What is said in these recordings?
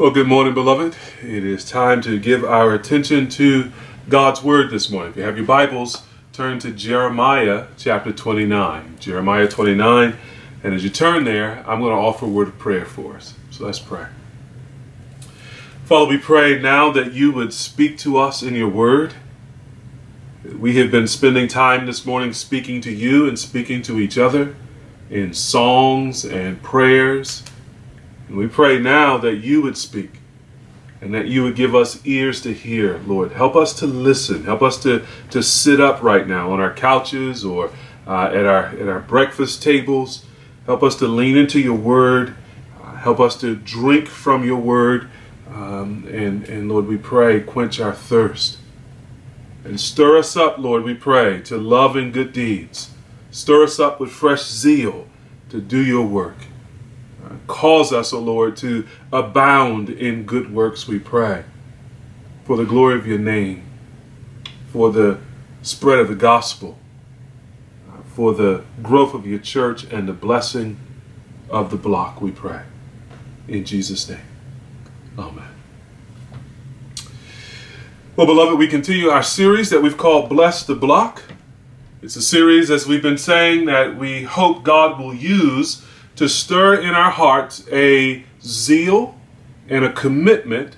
Well, good morning, beloved. It is time to give our attention to God's Word this morning. If you have your Bibles, turn to Jeremiah chapter 29. Jeremiah 29. And as you turn there, I'm going to offer a word of prayer for us. So let's pray. Father, we pray now that you would speak to us in your Word. We have been spending time this morning speaking to you and speaking to each other in songs and prayers and we pray now that you would speak and that you would give us ears to hear, Lord. Help us to listen. Help us to, to sit up right now on our couches or uh, at, our, at our breakfast tables. Help us to lean into your word. Uh, help us to drink from your word. Um, and, and Lord, we pray, quench our thirst. And stir us up, Lord, we pray, to love and good deeds. Stir us up with fresh zeal to do your work. Cause us, O oh Lord, to abound in good works, we pray, for the glory of your name, for the spread of the gospel, for the growth of your church and the blessing of the block, we pray. In Jesus' name. Amen. Well, beloved, we continue our series that we've called Bless the Block. It's a series, as we've been saying, that we hope God will use to stir in our hearts a zeal and a commitment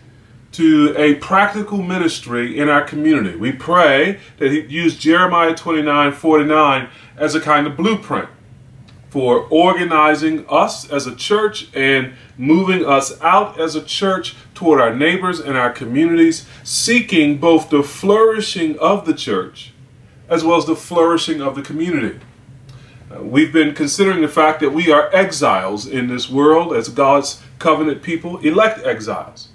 to a practical ministry in our community. We pray that He use Jeremiah 29 49 as a kind of blueprint for organizing us as a church and moving us out as a church toward our neighbors and our communities, seeking both the flourishing of the church as well as the flourishing of the community. We've been considering the fact that we are exiles in this world as God's covenant people, elect exiles.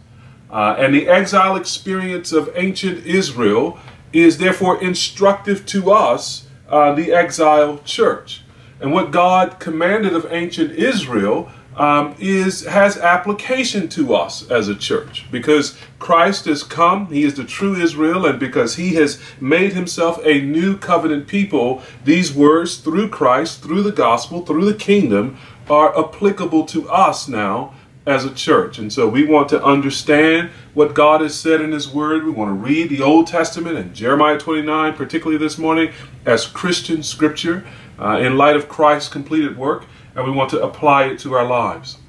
Uh, and the exile experience of ancient Israel is therefore instructive to us, uh, the exile church. And what God commanded of ancient Israel um, is has application to us as a church because Christ has come, He is the true Israel, and because He has made Himself a new covenant people, these words through Christ, through the gospel, through the kingdom, are applicable to us now as a church. And so we want to understand what God has said in His Word. We want to read the Old Testament and Jeremiah 29, particularly this morning, as Christian scripture uh, in light of Christ's completed work and we want to apply it to our lives.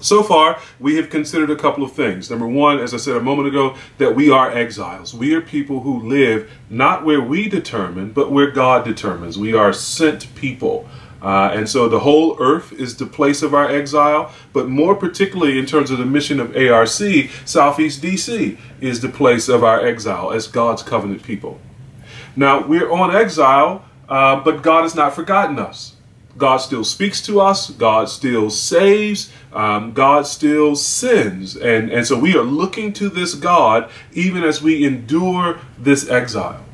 So far, we have considered a couple of things. Number one, as I said a moment ago, that we are exiles. We are people who live not where we determine, but where God determines. We are sent people. Uh, and so the whole earth is the place of our exile, but more particularly in terms of the mission of ARC, Southeast DC is the place of our exile as God's covenant people. Now, we're on exile, uh, but God has not forgotten us. God still speaks to us. God still saves. Um, God still sins. And, and so we are looking to this God even as we endure this exile.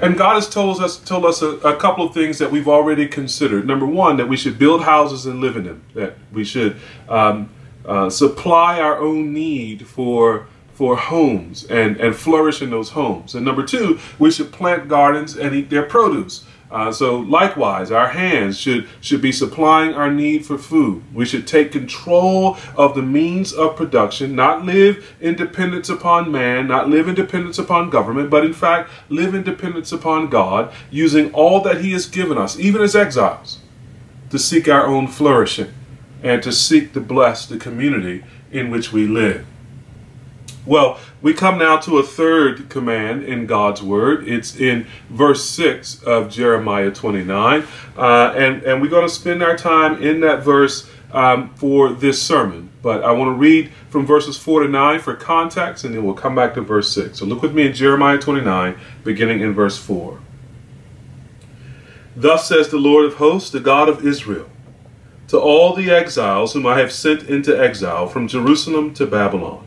And God has told us told us a, a, couple of things that we've already considered. Number one, that we should build houses and live in them. That we should um, uh, supply our own need for for homes and and flourish in those homes. And number two, we should plant gardens and eat their produce. Uh, so likewise, our hands should, should be supplying our need for food. We should take control of the means of production, not live in dependence upon man, not live in dependence upon government, but in fact live in dependence upon God, using all that He has given us, even as exiles, to seek our own flourishing and to seek to bless the community in which we live. Well, we come now to a third command in God's word. It's in verse 6 of Jeremiah 29. Uh, and, and we're going to spend our time in that verse um, for this sermon. But I want to read from verses 4 to 9 for context, and then we'll come back to verse 6. So look with me in Jeremiah 29, beginning in verse 4. Thus says the Lord of hosts, the God of Israel, to all the exiles whom I have sent into exile from Jerusalem to Babylon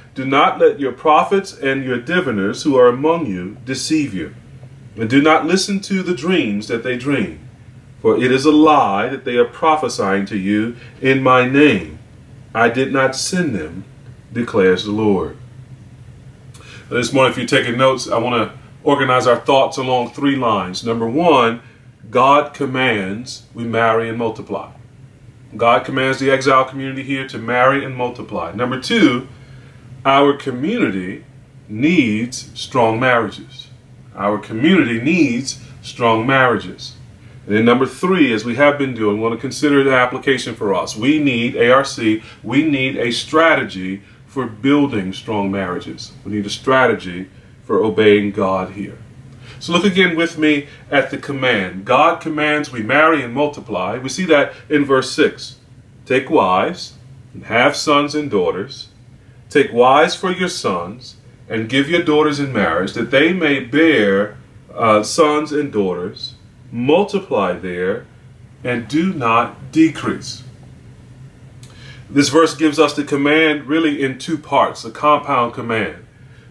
Do not let your prophets and your diviners who are among you deceive you, and do not listen to the dreams that they dream. For it is a lie that they are prophesying to you in my name. I did not send them, declares the Lord. This morning, if you're taking notes, I want to organize our thoughts along three lines. Number one, God commands we marry and multiply. God commands the exile community here to marry and multiply. Number two, our community needs strong marriages. Our community needs strong marriages. And then number three, as we have been doing, we want to consider the application for us. We need, ARC, we need a strategy for building strong marriages. We need a strategy for obeying God here. So look again with me at the command. God commands we marry and multiply. We see that in verse 6. Take wives and have sons and daughters. Take wives for your sons and give your daughters in marriage that they may bear uh, sons and daughters. Multiply there and do not decrease. This verse gives us the command really in two parts, a compound command.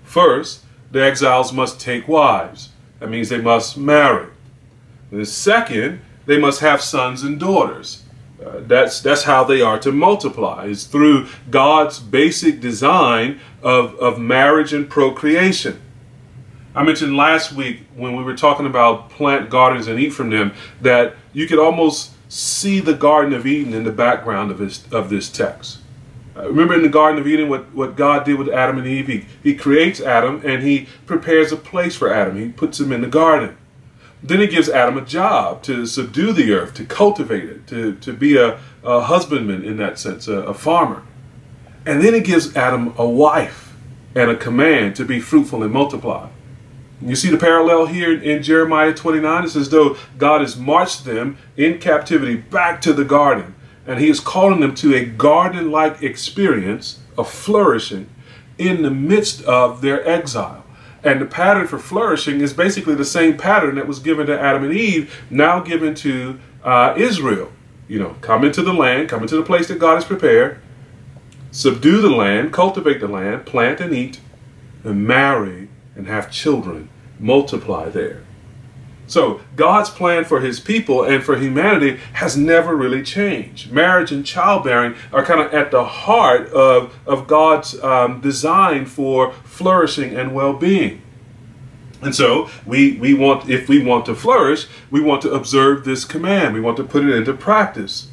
First, the exiles must take wives. That means they must marry. The second, they must have sons and daughters. Uh, that's that's how they are to multiply. It's through God's basic design of, of marriage and procreation. I mentioned last week when we were talking about plant gardens and eat from them that you could almost see the Garden of Eden in the background of this of this text. Uh, remember in the Garden of Eden what, what God did with Adam and Eve? He, he creates Adam and he prepares a place for Adam. He puts him in the garden. Then he gives Adam a job to subdue the earth, to cultivate it, to, to be a, a husbandman in that sense, a, a farmer. And then he gives Adam a wife and a command to be fruitful and multiply. You see the parallel here in Jeremiah 29? It's as though God has marched them in captivity back to the garden and he is calling them to a garden like experience of flourishing in the midst of their exile. And the pattern for flourishing is basically the same pattern that was given to Adam and Eve, now given to uh, Israel. You know, come into the land, come into the place that God has prepared, subdue the land, cultivate the land, plant and eat, and marry and have children, multiply there. So God's plan for his people and for humanity has never really changed. Marriage and childbearing are kind of at the heart of, of God's um, design for flourishing and well-being. And so we, we want, if we want to flourish, we want to observe this command. We want to put it into practice.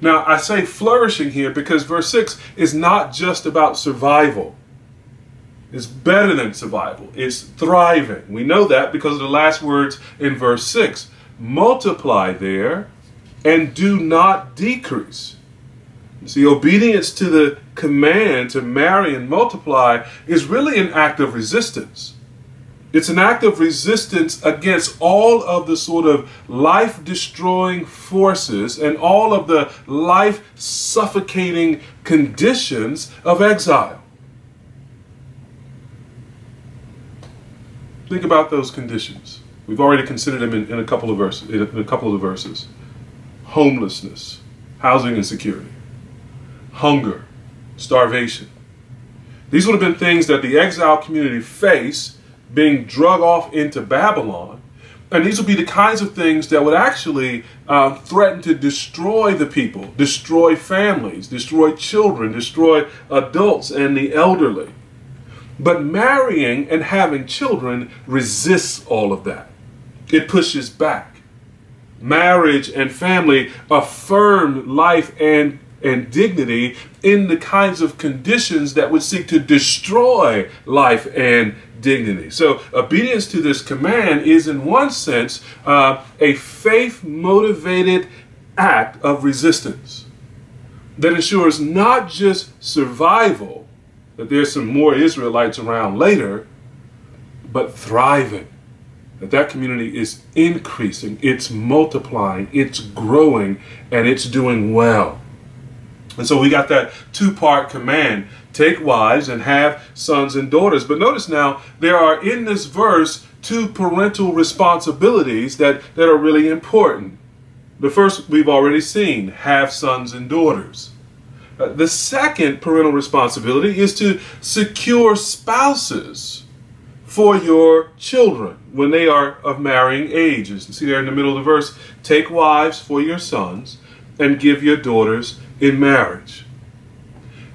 Now, I say flourishing here because verse 6 is not just about survival. It's better than survival. It's thriving. We know that because of the last words in verse 6. Multiply there and do not decrease. See, obedience to the command to marry and multiply is really an act of resistance. It's an act of resistance against all of the sort of life destroying forces and all of the life suffocating conditions of exile. Think about those conditions. We've already considered them in, in a couple of verses. In a, couple of verses: homelessness, housing insecurity, hunger, starvation. These would have been things that the exile community faced being drug off into Babylon. And these would be the kinds of things that would actually uh, threaten to destroy the people, destroy families, destroy children, destroy adults and the elderly. But marrying and having children resists all of that. It pushes back. Marriage and family affirm life and, and dignity in the kinds of conditions that would seek to destroy life and dignity. So, obedience to this command is, in one sense, uh, a faith motivated act of resistance that ensures not just survival that there's some more Israelites around later, but thriving. That that community is increasing, it's multiplying, it's growing, and it's doing well. And so we got that two part command take wives and have sons and daughters. But notice now, there are in this verse two parental responsibilities that, that are really important. The first we've already seen have sons and daughters. Uh, the second parental responsibility is to secure spouses for your children when they are of marrying ages. See there in the middle of the verse, take wives for your sons and give your daughters in marriage.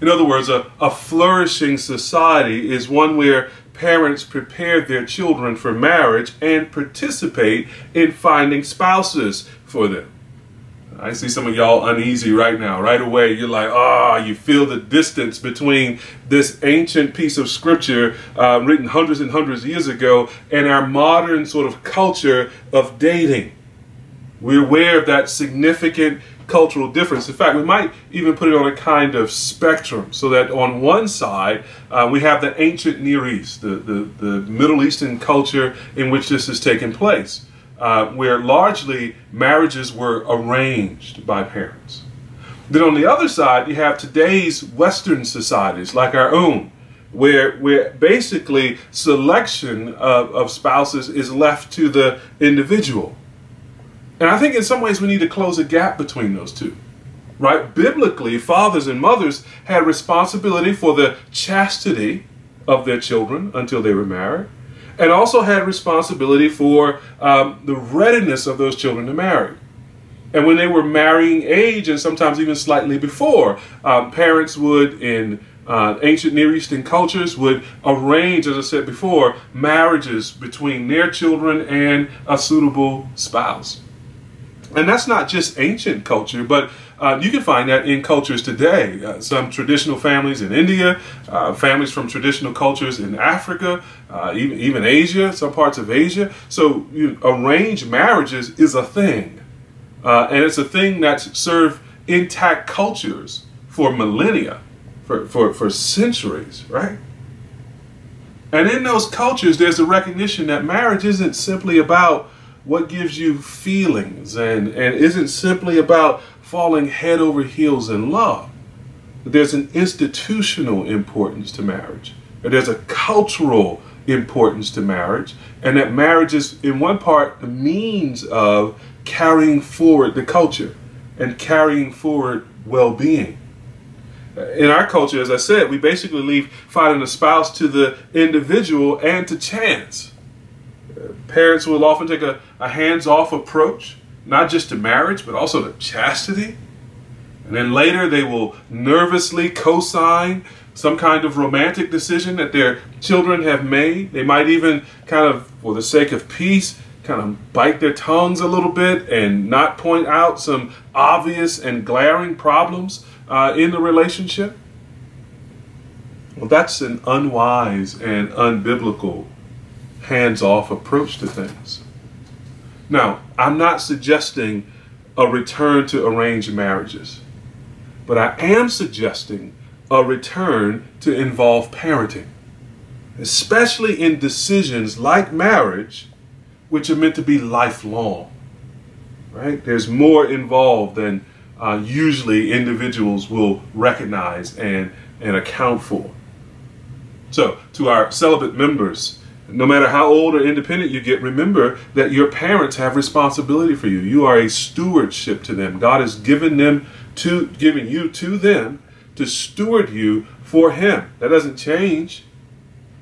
In other words, a, a flourishing society is one where parents prepare their children for marriage and participate in finding spouses for them. I see some of y'all uneasy right now. Right away, you're like, ah, oh, you feel the distance between this ancient piece of scripture uh, written hundreds and hundreds of years ago and our modern sort of culture of dating. We're aware of that significant cultural difference. In fact, we might even put it on a kind of spectrum so that on one side uh, we have the ancient Near East, the, the, the Middle Eastern culture in which this has taken place uh, where largely marriages were arranged by parents. Then on the other side, you have today's Western societies like our own, where, where basically selection of, of spouses is left to the individual. And I think in some ways we need to close a gap between those two. Right? Biblically, fathers and mothers had responsibility for the chastity of their children until they were married and also had responsibility for um, the readiness of those children to marry. And when they were marrying age, and sometimes even slightly before, um, parents would, in uh, ancient Near Eastern cultures, would arrange, as I said before, marriages between their children and a suitable spouse. And that's not just ancient culture, but uh, you can find that in cultures today. Uh, some traditional families in India, uh, families from traditional cultures in Africa, uh, even, even Asia, some parts of Asia. So you know, arranged marriages is a thing. Uh, and it's a thing that's served intact cultures for millennia, for, for, for centuries, right? And in those cultures, there's a recognition that marriage isn't simply about what gives you feelings and, and isn't simply about falling head over heels in love. There's an institutional importance to marriage. There's a cultural importance to marriage, and that marriage is, in one part, the means of carrying forward the culture and carrying forward well being. In our culture, as I said, we basically leave finding a spouse to the individual and to chance. Parents will often take a, a hands off approach not just to marriage, but also to chastity. And then later they will nervously co sign some kind of romantic decision that their children have made. They might even kind of, for the sake of peace, kind of bite their tongues a little bit and not point out some obvious and glaring problems uh, in the relationship. Well, that's an unwise and unbiblical hands off approach to things. Now, I'm not suggesting a return to arranged marriages, but I am suggesting a return to involve parenting, especially in decisions like marriage, which are meant to be lifelong. Right? There's more involved than uh, usually individuals will recognize and, and account for. So, to our celibate members, no matter how old or independent you get, remember that your parents have responsibility for you. You are a stewardship to them. God has given them to given you to them to steward you for him. That doesn't change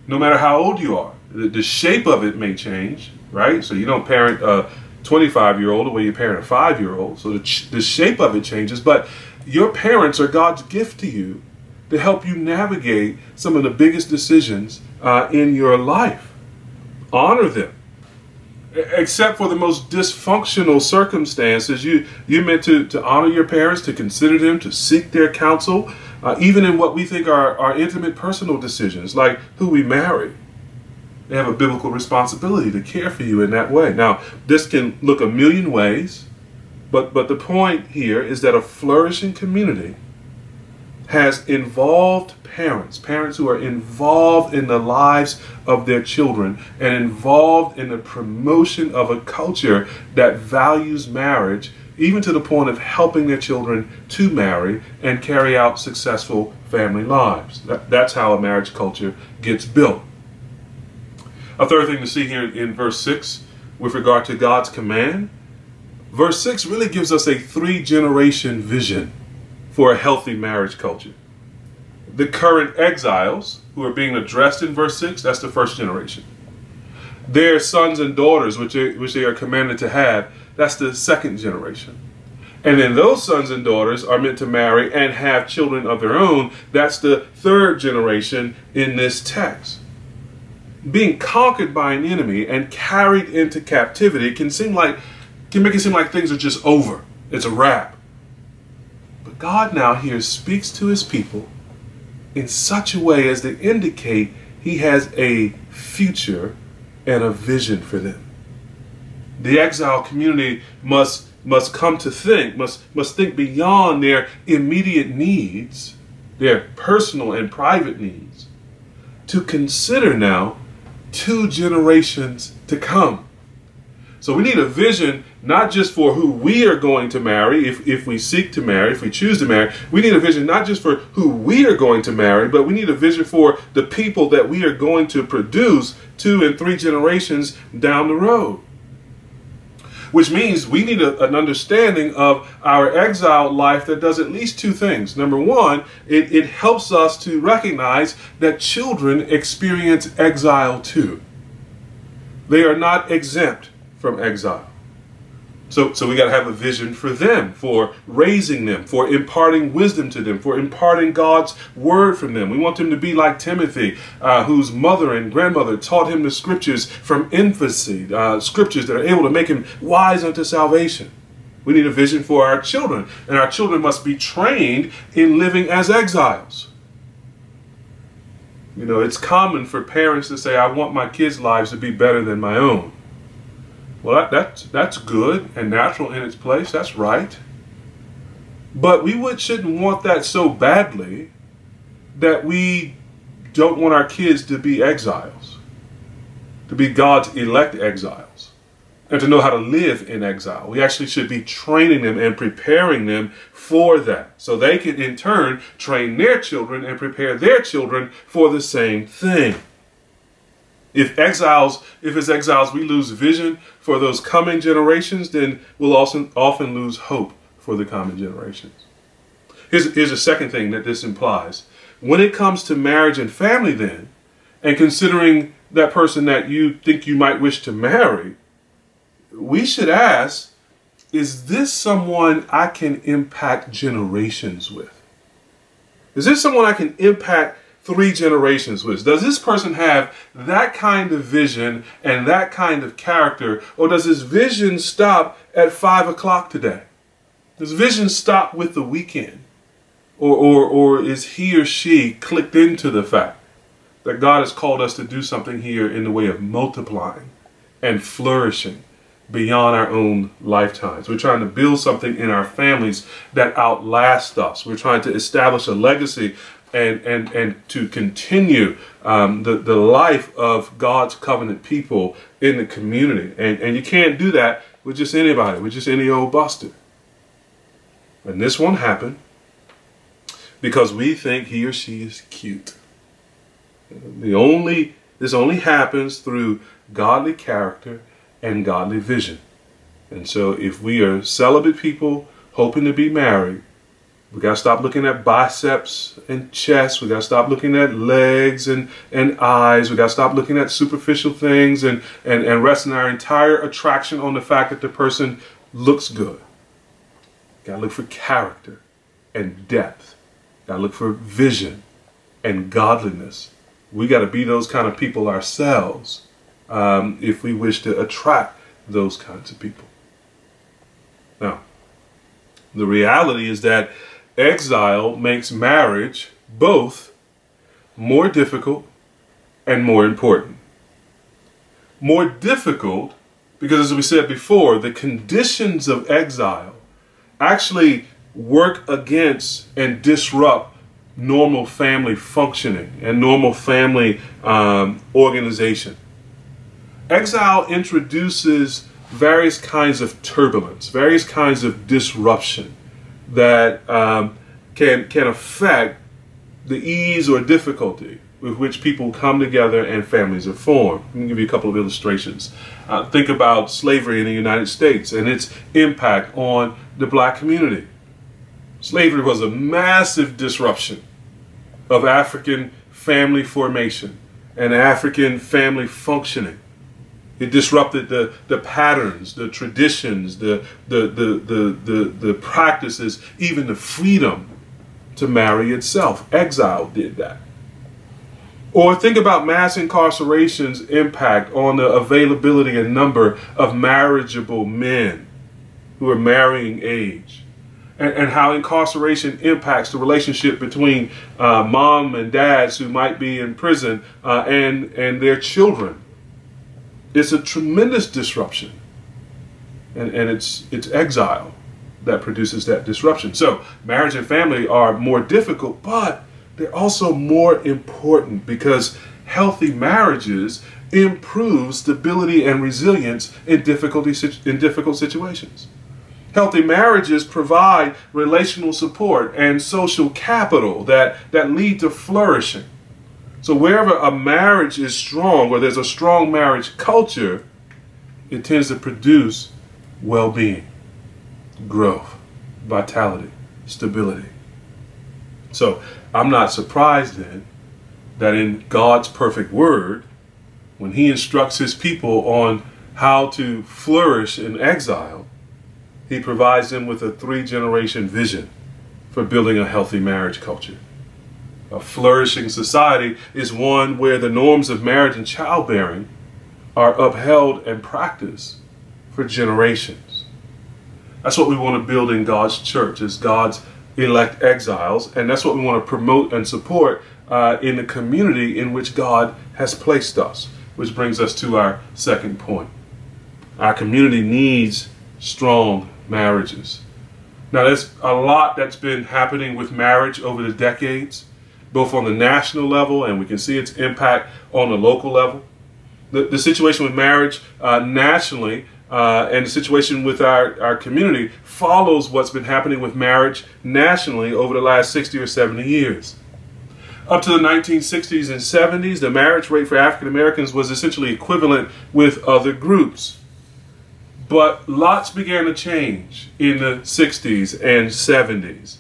no matter how old you are. The, the shape of it may change, right? So you don't parent a 25 year old the way you parent a 5 year old. So the, the shape of it changes, but your parents are God's gift to you to help you navigate some of the biggest decisions uh, in your life honor them. Except for the most dysfunctional circumstances you you meant to to honor your parents to consider them to seek their counsel uh, even in what we think are our intimate personal decisions like who we marry. They have a biblical responsibility to care for you in that way. Now this can look a million ways but but the point here is that a flourishing community has involved parents, parents who are involved in the lives of their children and involved in the promotion of a culture that values marriage, even to the point of helping their children to marry and carry out successful family lives. That, that's how a marriage culture gets built. A third thing to see here in verse 6 with regard to God's command, verse 6 really gives us a three generation vision for a healthy marriage culture. The current exiles who are being addressed in verse 6, that's the first generation. Their sons and daughters, which they, which they are commanded to have, that's the second generation. And then those sons and daughters are meant to marry and have children of their own. That's the third generation in this text. Being conquered by an enemy and carried into captivity can seem like can make it seem like things are just over. It's a wrap. God now here speaks to his people in such a way as to indicate he has a future and a vision for them. The exile community must must come to think, must must think beyond their immediate needs, their personal and private needs, to consider now two generations to come. So we need a vision not just for who we are going to marry, if, if we seek to marry, if we choose to marry. We need a vision not just for who we are going to marry, but we need a vision for the people that we are going to produce two and three generations down the road. Which means we need a, an understanding of our exile life that does at least two things. Number one, it, it helps us to recognize that children experience exile too. They are not exempt from exile. So, so we got to have a vision for them, for raising them, for imparting wisdom to them, for imparting God's word from them. We want them to be like Timothy, uh, whose mother and grandmother taught him the scriptures from infancy, uh, scriptures that are able to make him wise unto salvation. We need a vision for our children, and our children must be trained in living as exiles. You know, it's common for parents to say, I want my kids' lives to be better than my own. Well, that, that's that's good and natural in its place. That's right. But we would shouldn't want that so badly that we don't want our kids to be exiles, to be God's elect exiles, and to know how to live in exile. We actually should be training them and preparing them for that, so they can in turn train their children and prepare their children for the same thing. If exiles, if as exiles we lose vision for those coming generations, then we'll also often lose hope for the coming generations. Here's, here's a second thing that this implies. When it comes to marriage and family, then, and considering that person that you think you might wish to marry, we should ask, is this someone I can impact generations with? Is this someone I can impact three generations with? Does this person have that kind of vision and that kind of character, or does his vision stop at five o'clock today? Does vision stop with the weekend? Or, or, or is he or she clicked into the fact that God has called us to do something here in the way of multiplying and flourishing beyond our own lifetimes. We're trying to build something in our families that outlasts us. We're trying to establish a legacy and and and to continue um, the the life of God's covenant people in the community. And and you can't do that with just anybody, with just any old buster. And this won't happen because we think he or she is cute. The only this only happens through godly character and godly vision. And so if we are celibate people hoping to be married, we got to stop looking at biceps and chest. We got to stop looking at legs and, and eyes. We got to stop looking at superficial things and, and, and resting our entire attraction on the fact that the person looks good. Got to look for character and depth. Got to look for vision and godliness. We got to be those kind of people ourselves um, if we wish to attract those kinds of people. Now, the reality is that exile makes marriage both more difficult and more important. More difficult because, as we said before, the conditions of exile actually work against and disrupt normal family functioning and normal family um, organization. Exile introduces various kinds of turbulence, various kinds of disruption that um, can can affect the ease or difficulty with which people come together and families are formed. Let me give you a couple of illustrations. Uh, think about slavery in the United States and its impact on the black community. Slavery was a massive disruption of African family formation and African family functioning. It disrupted the, the patterns, the traditions, the, the, the, the, the, the practices, even the freedom to marry itself. Exile did that. Or think about mass incarceration's impact on the availability and number of marriageable men who are marrying age. And, and how incarceration impacts the relationship between uh, mom and dads who might be in prison uh, and, and their children. It's a tremendous disruption. And, and it's, it's exile that produces that disruption. So, marriage and family are more difficult, but they're also more important because healthy marriages improve stability and resilience in difficulty in difficult situations. Healthy marriages provide relational support and social capital that, that lead to flourishing. So wherever a marriage is strong or there's a strong marriage culture, it tends to produce well-being, growth, vitality, stability. So I'm not surprised then that in God's perfect word, when he instructs his people on how to flourish in exile, he provides them with a three generation vision for building a healthy marriage culture. A flourishing society is one where the norms of marriage and childbearing are upheld and practiced for generations. That's what we want to build in God's church, is God's elect exiles, and that's what we want to promote and support uh, in the community in which God has placed us. Which brings us to our second point. Our community needs strong marriages. Now, there's a lot that's been happening with marriage over the decades, both on the national level, and we can see its impact on the local level. The, the situation with marriage uh, nationally uh, and the situation with our, our community follows what's been happening with marriage nationally over the last 60 or 70 years. Up to the 1960s and 70s, the marriage rate for African Americans was essentially equivalent with other groups. But lots began to change in the 60s and 70s.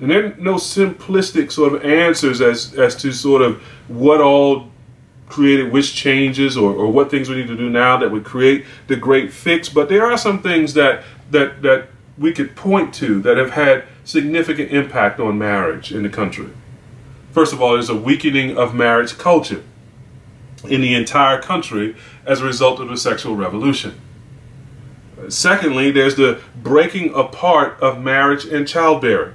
And there are no simplistic sort of answers as, as to sort of what all created which changes or, or what things we need to do now that would create the great fix. But there are some things that that that we could point to that have had significant impact on marriage in the country. First of all, there's a weakening of marriage culture in the entire country as a result of the sexual revolution. Secondly, there's the breaking apart of marriage and childbearing.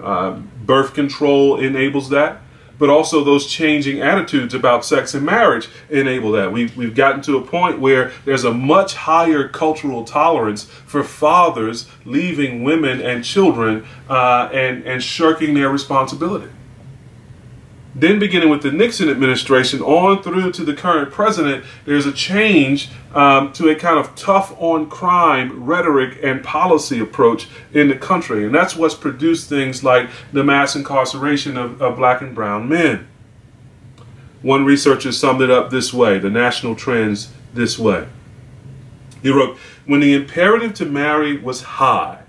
Uh, birth control enables that but also those changing attitudes about sex and marriage enable that. We've, we've gotten to a point where there's a much higher cultural tolerance for fathers leaving women and children uh, and, and shirking their responsibility. Then, beginning with the Nixon administration on through to the current president, there's a change um, to a kind of tough on crime rhetoric and policy approach in the country. And that's what's produced things like the mass incarceration of, of black and brown men. One researcher summed it up this way the national trends this way. He wrote, When the imperative to marry was high,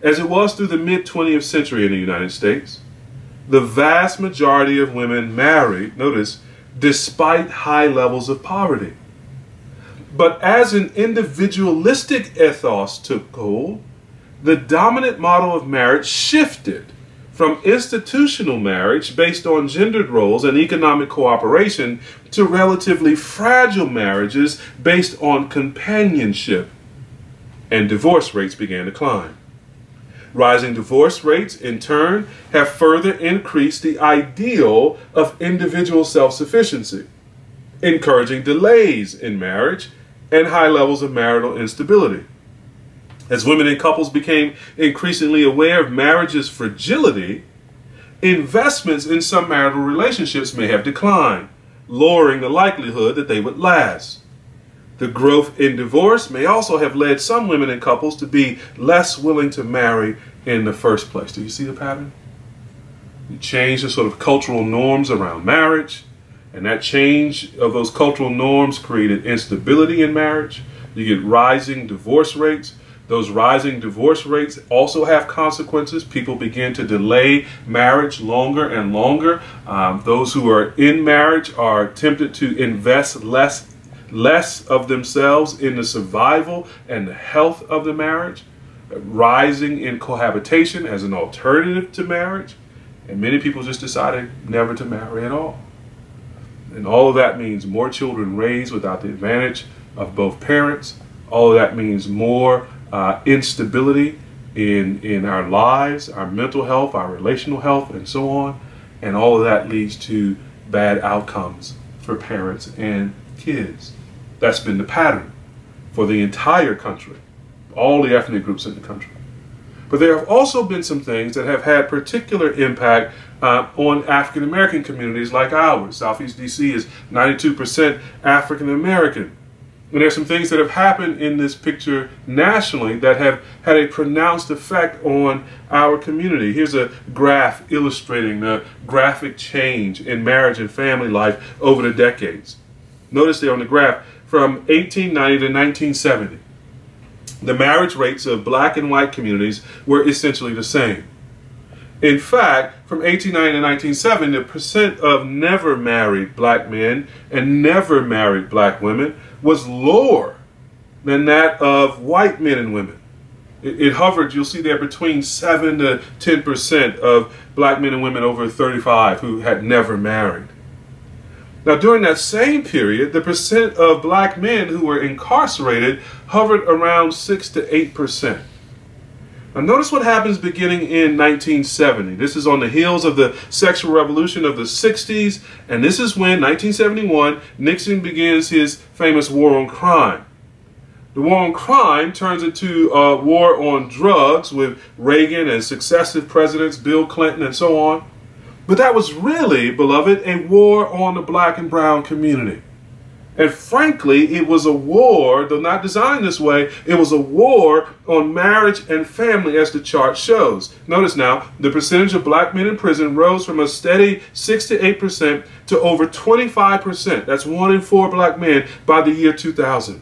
as it was through the mid 20th century in the United States, the vast majority of women married, notice, despite high levels of poverty. But as an individualistic ethos took hold, the dominant model of marriage shifted from institutional marriage based on gendered roles and economic cooperation to relatively fragile marriages based on companionship, and divorce rates began to climb. Rising divorce rates, in turn, have further increased the ideal of individual self sufficiency, encouraging delays in marriage and high levels of marital instability. As women and couples became increasingly aware of marriage's fragility, investments in some marital relationships may have declined, lowering the likelihood that they would last. The growth in divorce may also have led some women and couples to be less willing to marry in the first place. Do you see the pattern? You change the sort of cultural norms around marriage, and that change of those cultural norms created instability in marriage. You get rising divorce rates. Those rising divorce rates also have consequences. People begin to delay marriage longer and longer. Um, those who are in marriage are tempted to invest less less of themselves in the survival and the health of the marriage, rising in cohabitation as an alternative to marriage, and many people just decided never to marry at all. And all of that means more children raised without the advantage of both parents. All of that means more uh, instability in, in our lives, our mental health, our relational health, and so on. And all of that leads to bad outcomes for parents and kids. That's been the pattern for the entire country, all the ethnic groups in the country. But there have also been some things that have had particular impact uh, on African American communities like ours. Southeast DC is 92% African American. And there's some things that have happened in this picture nationally that have had a pronounced effect on our community. Here's a graph illustrating the graphic change in marriage and family life over the decades. Notice there on the graph from 1890 to 1970, the marriage rates of black and white communities were essentially the same. In fact, from 1890 to 1970, the percent of never married black men and never married black women was lower than that of white men and women. It, it hovered, you'll see there, between 7 to 10% of black men and women over 35 who had never married. Now, during that same period, the percent of black men who were incarcerated hovered around 6 to 8%. Now, notice what happens beginning in 1970. This is on the heels of the sexual revolution of the 60s, and this is when, 1971, Nixon begins his famous war on crime. The war on crime turns into a war on drugs with Reagan and successive presidents, Bill Clinton, and so on. But that was really, beloved, a war on the black and brown community. And frankly, it was a war, though not designed this way, it was a war on marriage and family, as the chart shows. Notice now, the percentage of black men in prison rose from a steady 6 to 8% to over 25%. That's one in four black men by the year 2000.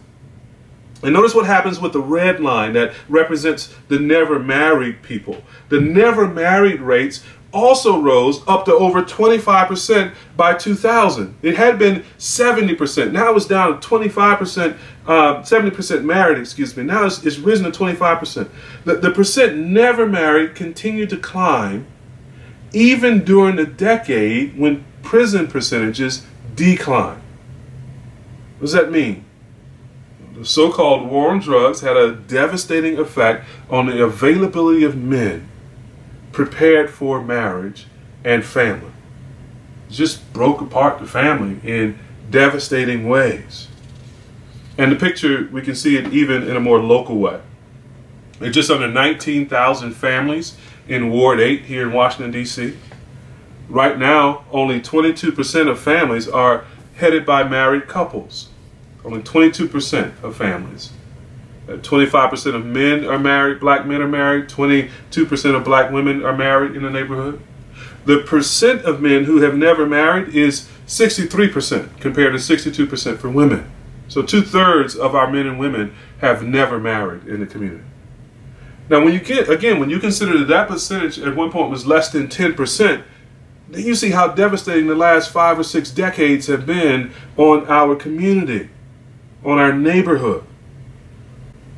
And notice what happens with the red line that represents the never married people. The never married rates also rose up to over 25% by 2000. It had been 70%. Now it's down to 25%, uh, 70% married, excuse me. Now it's, it's risen to 25%. The, the percent never married continued to climb even during the decade when prison percentages declined. What does that mean? The so called war on drugs had a devastating effect on the availability of men prepared for marriage and family. Just broke apart the family in devastating ways. And the picture, we can see it even in a more local way. There's just under 19,000 families in Ward 8 here in Washington, D.C. Right now, only 22% of families are headed by married couples. Only 22% of families. Uh, 25% of men are married, black men are married, 22% of black women are married in the neighborhood. The percent of men who have never married is 63% compared to 62% for women. So two thirds of our men and women have never married in the community. Now, when you get, again, when you consider that that percentage at one point was less than 10%, then you see how devastating the last five or six decades have been on our community, on our neighborhood.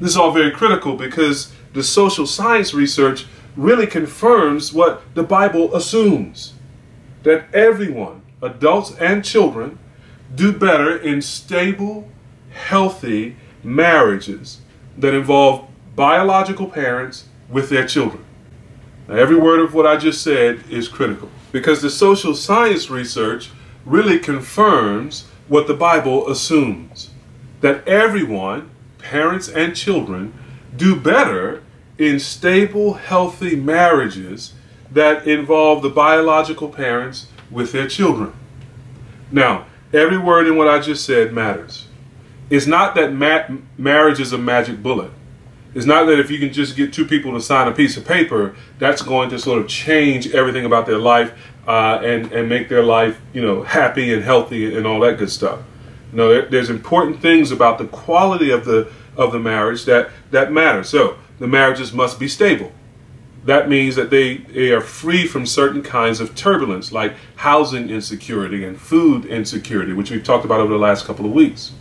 This is all very critical because the social science research really confirms what the Bible assumes that everyone, adults and children, do better in stable, healthy marriages that involve biological parents with their children. Now, every word of what I just said is critical because the social science research really confirms what the Bible assumes that everyone parents and children do better in stable, healthy marriages that involve the biological parents with their children. Now, every word in what I just said matters. It's not that ma- marriage is a magic bullet. It's not that if you can just get two people to sign a piece of paper, that's going to sort of change everything about their life uh, and and make their life, you know, happy and healthy and all that good stuff. You know, there, there's important things about the quality of the of the marriage that, that matter. So the marriages must be stable. That means that they, they are free from certain kinds of turbulence, like housing insecurity and food insecurity, which we've talked about over the last couple of weeks.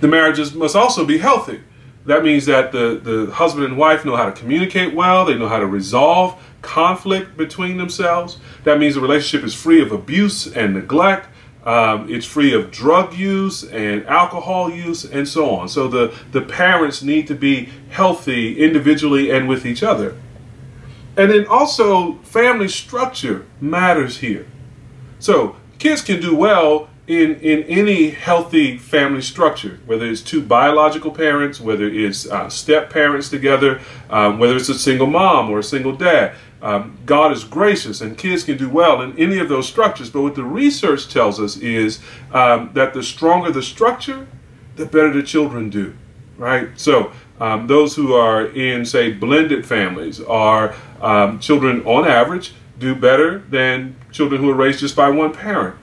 The marriages must also be healthy. That means that the, the husband and wife know how to communicate well, they know how to resolve conflict between themselves. That means the relationship is free of abuse and neglect. Um, it's free of drug use and alcohol use and so on. So the, the parents need to be healthy individually and with each other. And then also, family structure matters here. So kids can do well in, in any healthy family structure, whether it's two biological parents, whether it's uh, step parents together, um, whether it's a single mom or a single dad. Um, God is gracious and kids can do well in any of those structures. But what the research tells us is um, that the stronger the structure, the better the children do, right? So um, those who are in, say, blended families are um, children on average do better than children who are raised just by one parent.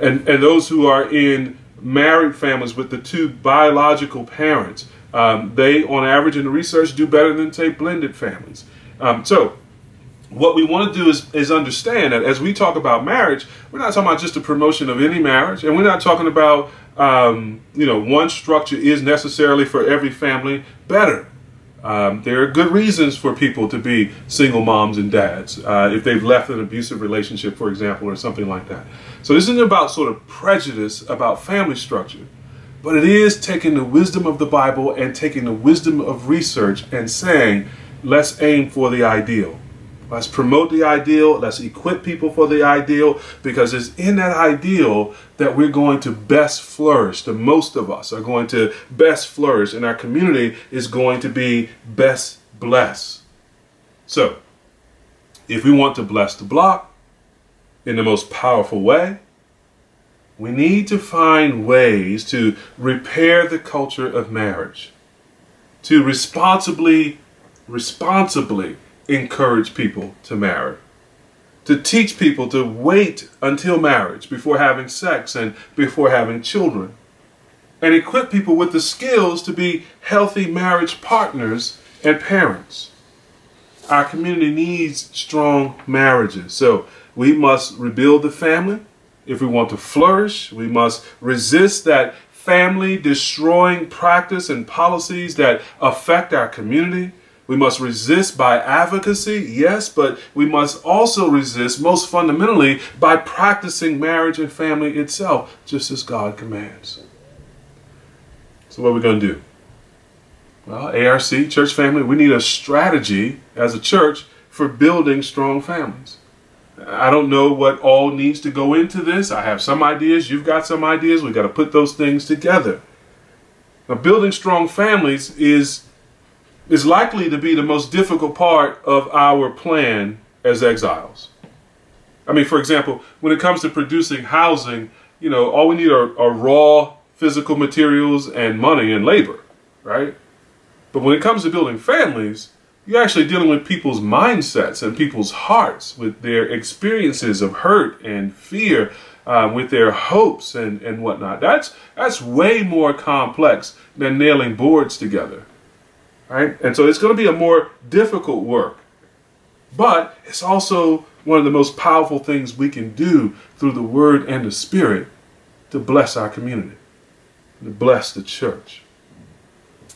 And, and those who are in married families with the two biological parents, um, they, on average, in the research, do better than, say, blended families. Um, so, what we want to do is, is understand that as we talk about marriage, we're not talking about just the promotion of any marriage, and we're not talking about, um, you know, one structure is necessarily for every family better. Um, there are good reasons for people to be single moms and dads uh, if they've left an abusive relationship, for example, or something like that. So this isn't about sort of prejudice about family structure, but it is taking the wisdom of the Bible and taking the wisdom of research and saying, let's aim for the ideal. Let's promote the ideal. Let's equip people for the ideal because it's in that ideal that we're going to best flourish. The most of us are going to best flourish, and our community is going to be best blessed. So, if we want to bless the block in the most powerful way, we need to find ways to repair the culture of marriage, to responsibly, responsibly encourage people to marry, to teach people to wait until marriage before having sex and before having children, and equip people with the skills to be healthy marriage partners and parents. Our community needs strong marriages, so we must rebuild the family. If we want to flourish, we must resist that family destroying practice and policies that affect our community. We must resist by advocacy, yes, but we must also resist, most fundamentally, by practicing marriage and family itself, just as God commands. So, what are we going to do? Well, ARC, church family, we need a strategy as a church for building strong families. I don't know what all needs to go into this. I have some ideas. You've got some ideas. We've got to put those things together. Now, building strong families is is likely to be the most difficult part of our plan as exiles. I mean, for example, when it comes to producing housing, you know, all we need are, are raw physical materials and money and labor, right? But when it comes to building families, you're actually dealing with people's mindsets and people's hearts, with their experiences of hurt and fear, um, with their hopes and, and whatnot. That's that's way more complex than nailing boards together right? And so it's going to be a more difficult work. But it's also one of the most powerful things we can do through the Word and the Spirit to bless our community, to bless the church.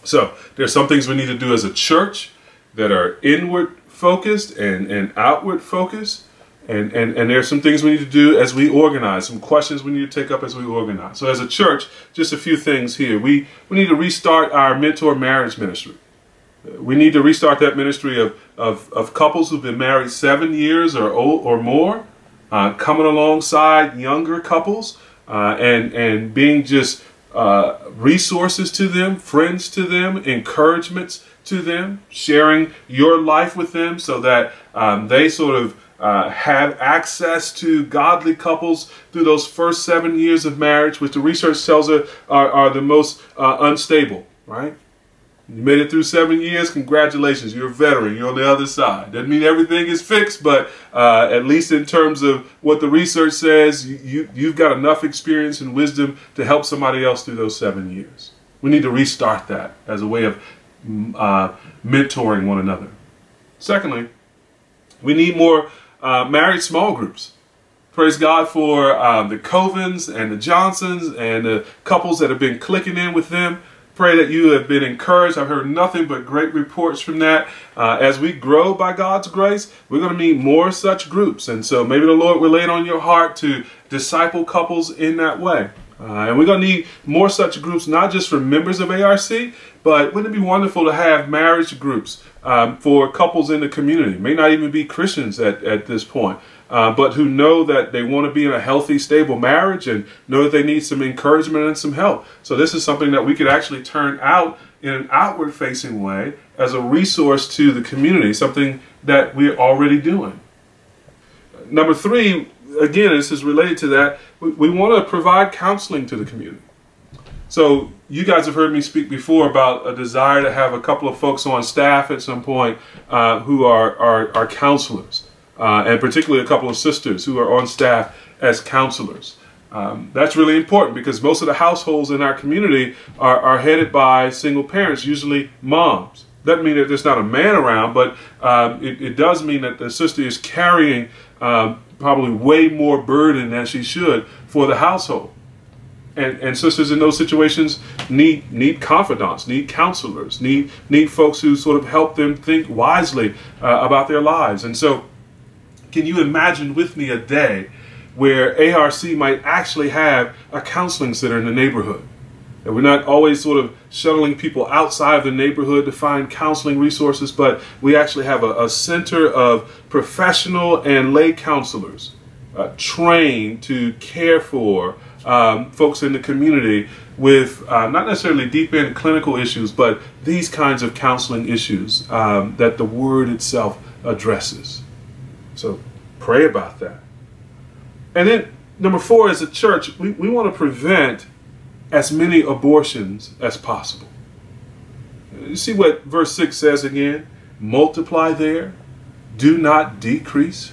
So there's some things we need to do as a church that are inward focused and, and outward focused. And, and, and there's some things we need to do as we organize, some questions we need to take up as we organize. So as a church, just a few things here. We, we need to restart our mentor marriage ministry we need to restart that ministry of, of, of couples who've been married seven years or, or more, uh, coming alongside younger couples uh, and, and being just uh, resources to them, friends to them, encouragements to them, sharing your life with them so that um, they sort of uh, have access to godly couples through those first seven years of marriage, which the research tells us are, are the most uh, unstable, right? You made it through seven years. Congratulations, you're a veteran. You're on the other side. Doesn't mean everything is fixed, but uh, at least in terms of what the research says, you, you, you've got enough experience and wisdom to help somebody else through those seven years. We need to restart that as a way of mm, uh, mentoring one another. Secondly, we need more uh, married small groups. Praise God for uh, the Covens and the Johnsons and the couples that have been clicking in with them. Pray that you have been encouraged. I've heard nothing but great reports from that. Uh, as we grow by God's grace, we're going to meet more such groups. And so maybe the Lord will lay it on your heart to disciple couples in that way. Uh, and we're going to need more such groups, not just for members of ARC, but wouldn't it be wonderful to have marriage groups um, for couples in the community? May not even be Christians at, at this point, uh, but who know that they want to be in a healthy, stable marriage and know that they need some encouragement and some help. So, this is something that we could actually turn out in an outward facing way as a resource to the community, something that we're already doing. Number three, again, this is related to that. We, we want to provide counseling to the community. So, you guys have heard me speak before about a desire to have a couple of folks on staff at some point uh, who are, are, are counselors, uh, and particularly a couple of sisters who are on staff as counselors. Um, that's really important because most of the households in our community are, are headed by single parents, usually moms. Doesn't mean that there's not a man around, but um, it, it, does mean that the sister is carrying um, probably way more burden than she should for the household. And, and sisters in those situations need need confidants, need counselors, need need folks who sort of help them think wisely uh, about their lives. And so, can you imagine with me a day where ARC might actually have a counseling center in the neighborhood? And we're not always sort of shuttling people outside of the neighborhood to find counseling resources, but we actually have a, a center of professional and lay counselors uh, trained to care for um, folks in the community with uh, not necessarily deep in clinical issues, but these kinds of counseling issues um, that the Word itself addresses. So pray about that. And then, number four, as a church, we, we want to prevent as many abortions as possible. You see what verse 6 says again? Multiply there, do not decrease.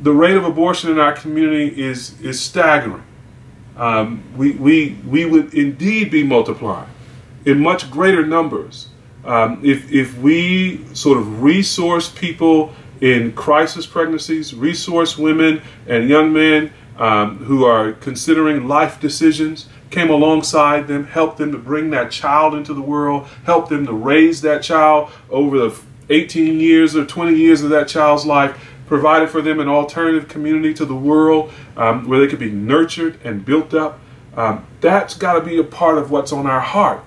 The rate of abortion in our community is, is staggering. Um, we, we, we would indeed be multiplying in much greater numbers um, if, if we sort of resource people in crisis pregnancies, resource women and young men um, who are considering life decisions, came alongside them, helped them to bring that child into the world, helped them to raise that child over the 18 years or 20 years of that child's life, provided for them an alternative community to the world um, where they could be nurtured and built up. Um, that's got to be a part of what's on our heart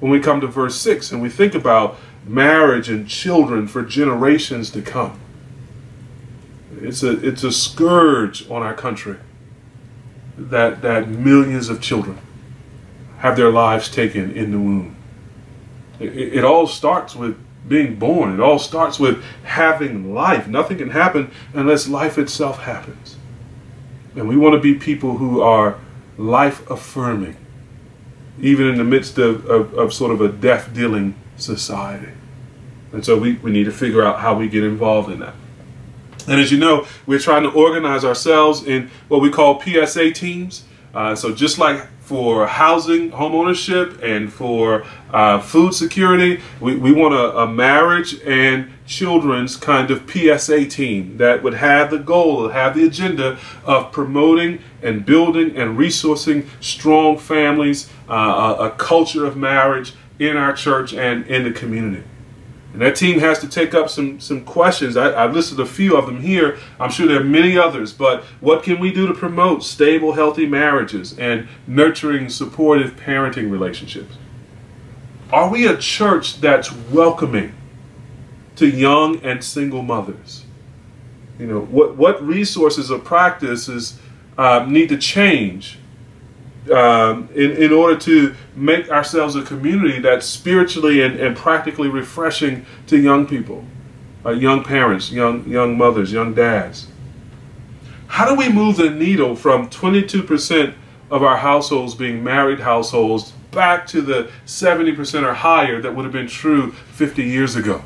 when we come to verse 6 and we think about marriage and children for generations to come. It's a, it's a scourge on our country that, that millions of children have their lives taken in the womb. It, it, all starts with being born. It all starts with having life. Nothing can happen unless life itself happens. And we want to be people who are life affirming, even in the midst of, of, of sort of a death dealing society. And so we, we need to figure out how we get involved in that. And as you know, we're trying to organize ourselves in what we call PSA teams. Uh, so just like for housing, home ownership, and for uh, food security, we, we want a, a, marriage and children's kind of PSA team that would have the goal, have the agenda of promoting and building and resourcing strong families, uh, a, a culture of marriage in our church and in the community. And that team has to take up some, some questions. I, have listed a few of them here. I'm sure there are many others. But what can we do to promote stable, healthy marriages and nurturing, supportive parenting relationships? Are we a church that's welcoming to young and single mothers? You know, what, what resources or practices uh, need to change um, in, in order to make ourselves a community that's spiritually and, and practically refreshing to young people, uh, young parents, young, young mothers, young dads. How do we move the needle from 22% of our households being married households back to the 70% or higher that would have been true 50 years ago?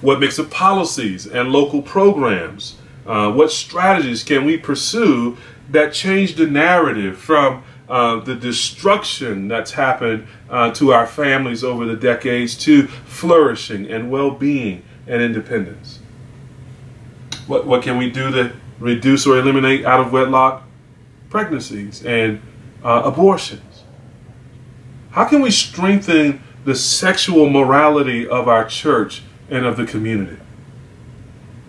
What makes of policies and local programs? Uh, what strategies can we pursue that changed the narrative from uh, the destruction that's happened uh, to our families over the decades to flourishing and well being and independence. What, what can we do to reduce or eliminate out of wedlock pregnancies and uh, abortions? How can we strengthen the sexual morality of our church and of the community?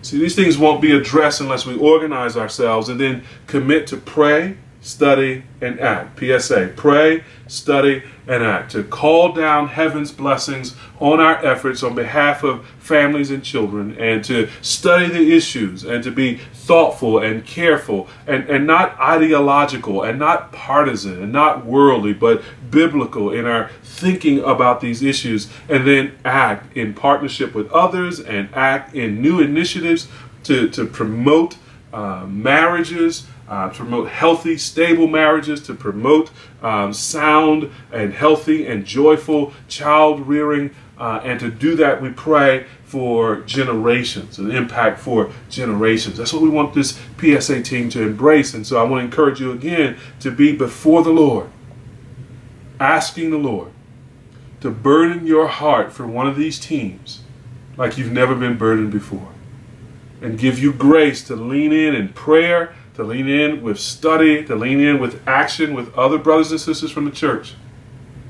See, these things won't be addressed unless we organize ourselves and then commit to pray, study, and act. PSA pray, study, and act. To call down heaven's blessings on our efforts on behalf of families and children, and to study the issues, and to be thoughtful and careful, and, and not ideological, and not partisan, and not worldly, but biblical in our thinking about these issues, and then act in partnership with others and act in new initiatives to, to promote uh, marriages uh, to promote healthy, stable marriages, to promote um, sound and healthy and joyful child rearing. Uh, and to do that, we pray for generations, an impact for generations. That's what we want this PSA team to embrace. And so I want to encourage you again to be before the Lord, asking the Lord to burden your heart for one of these teams like you've never been burdened before. And give you grace to lean in in prayer to lean in with study, to lean in with action with other brothers and sisters from the church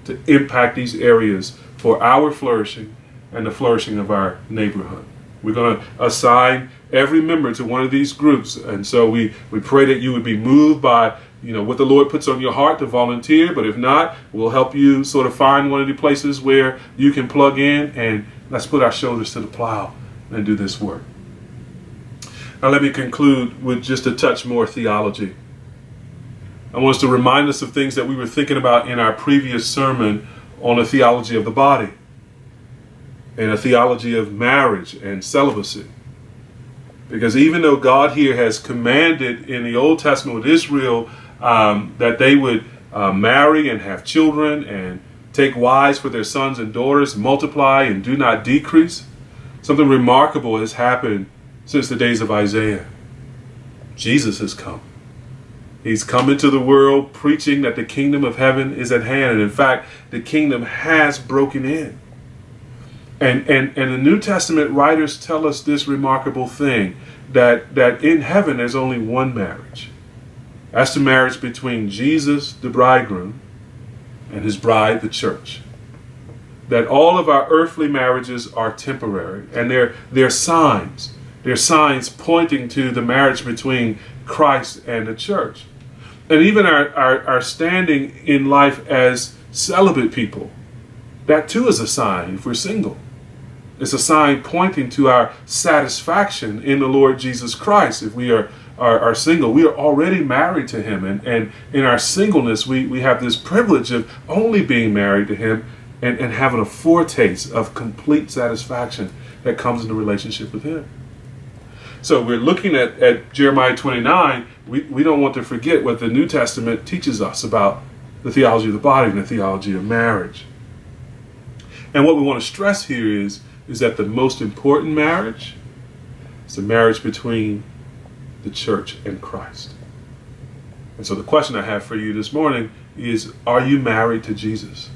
to impact these areas for our flourishing and the flourishing of our neighborhood. We're going to assign every member to one of these groups. And so we, we pray that you would be moved by you know what the Lord puts on your heart to volunteer. But if not, we'll help you sort of find one of the places where you can plug in and let's put our shoulders to the plow and do this work. Now, let me conclude with just a touch more theology. I want us to remind us of things that we were thinking about in our previous sermon on a theology of the body and a theology of marriage and celibacy. Because even though God here has commanded in the Old Testament with Israel um, that they would uh, marry and have children and take wives for their sons and daughters, multiply and do not decrease, something remarkable has happened since the days of Isaiah. Jesus has come. He's come into the world preaching that the kingdom of heaven is at hand. And in fact, the kingdom has broken in. And, and, and the New Testament writers tell us this remarkable thing that, that in heaven there's only one marriage. That's the marriage between Jesus, the bridegroom, and his bride, the church. That all of our earthly marriages are temporary and they're, they're signs they're signs pointing to the marriage between Christ and the church. And even our, our, our standing in life as celibate people, that too is a sign if we're single. It's a sign pointing to our satisfaction in the Lord Jesus Christ. If we are, are, are, single, we are already married to Him. And, and in our singleness, we, we have this privilege of only being married to Him and, and having a foretaste of complete satisfaction that comes in the relationship with Him. So we're looking at, at Jeremiah 29. We, we don't want to forget what the New Testament teaches us about the theology of the body and the theology of marriage. And what we want to stress here is, is that the most important marriage is the marriage between the church and Christ. And so the question I have for you this morning is Are you married to Jesus?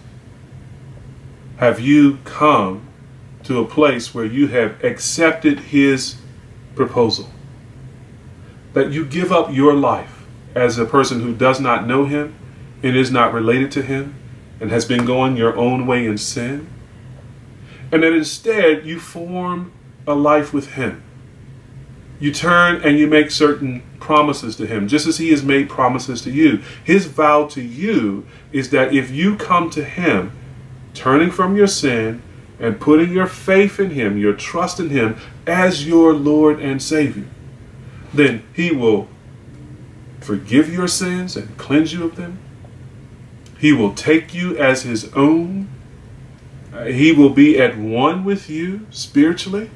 Have you come to a place where you have accepted his proposal that you give up your life as a person who does not know him and is not related to him and has been going your own way in sin, and that instead you form a life with him. You turn and you make certain promises to him, just as he has made promises to you. His vow to you is that if you come to him, turning from your sin and putting your faith in Him, your trust in Him as your Lord and Savior, then He will forgive your sins and cleanse you of them. He will take you as His own. Uh, he will be at one with you spiritually.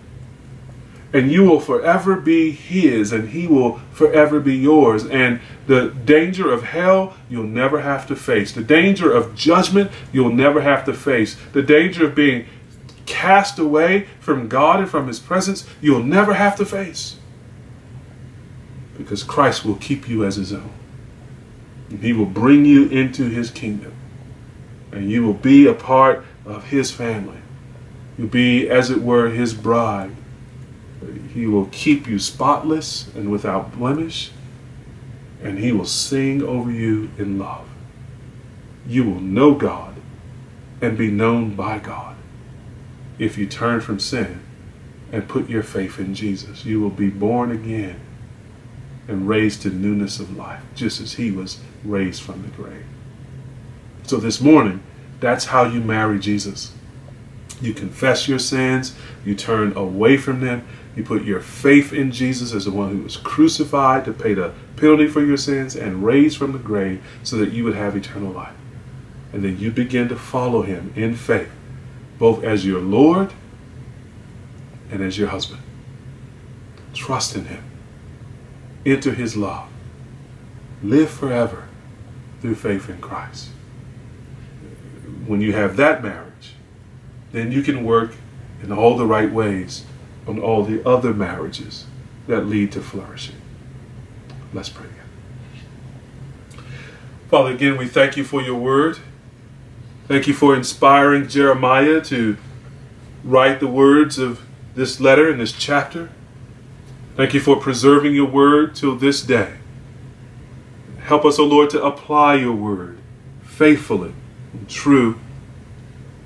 And you will forever be His, and He will forever be yours. And the danger of hell, you'll never have to face. The danger of judgment, you'll never have to face. The danger of being cast away from God and from His presence, you'll never have to face. Because Christ will keep you as His own. And he will bring you into his kingdom. And you will be a part of his family. You'll be, as it were, his bride. He will keep you spotless and without blemish. And he will sing over you in love. You will know God and be known by God if you turn from sin and put your faith in Jesus. You will be born again and raised to newness of life, just as he was raised from the grave. So this morning, that's how you marry Jesus. You confess your sins, you turn away from them, you put your faith in Jesus as the one who was crucified to pay the penalty for your sins and raised from the grave so that you would have eternal life. And then you begin to follow him in faith, both as your Lord and as your husband. Trust in him. Enter his love. Live forever through faith in Christ. When you have that marriage, then you can work in all the right ways on all the other marriages that lead to flourishing. Let's pray. Father, again, we thank you for your word. Thank you for inspiring Jeremiah to write the words of this letter and this chapter. Thank you for preserving your word till this day. Help us, O Lord, to apply your word faithfully and true.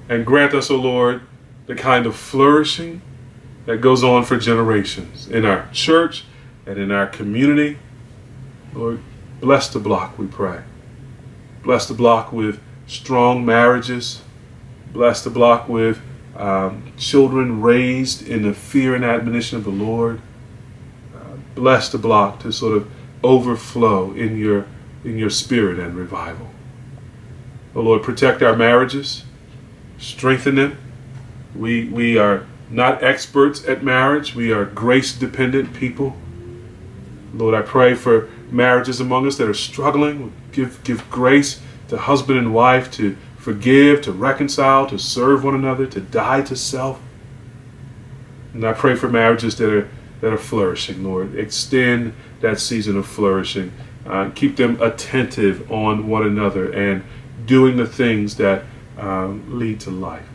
And grant us, O Lord, the kind of flourishing that goes on for generations in our church and in our community. Lord, bless the block, we pray. Bless the block with strong marriages. Bless the block with um, children raised in the fear and admonition of the Lord. Uh, bless the block to sort of overflow in your in your spirit and revival. Oh Lord, protect our marriages, strengthen them. We we are not experts at marriage. We are grace dependent people. Lord, I pray for marriages among us that are struggling. Give give grace to husband and wife to forgive, to reconcile, to serve one another, to die to self. And I pray for marriages that are that are flourishing, Lord. Extend that season of flourishing. Uh, keep them attentive on one another and doing the things that um, lead to life.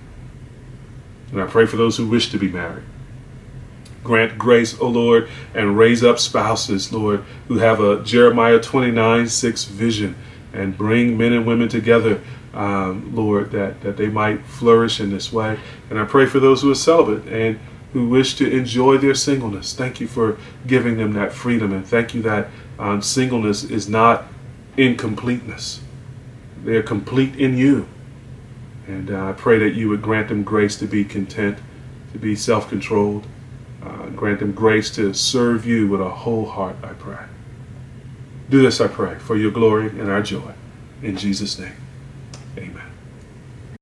And I pray for those who wish to be married. Grant grace, O Lord, and raise up spouses, Lord, who have a Jeremiah 29 6 vision and bring men and women together, um, Lord, that, that they might flourish in this way. And I pray for those who are celibate and who wish to enjoy their singleness. Thank you for giving them that freedom. And thank you that um, singleness is not incompleteness, they are complete in you. And uh, I pray that you would grant them grace to be content, to be self controlled. Uh, grant them grace to serve you with a whole heart, I pray. Do this, I pray, for your glory and our joy. In Jesus' name.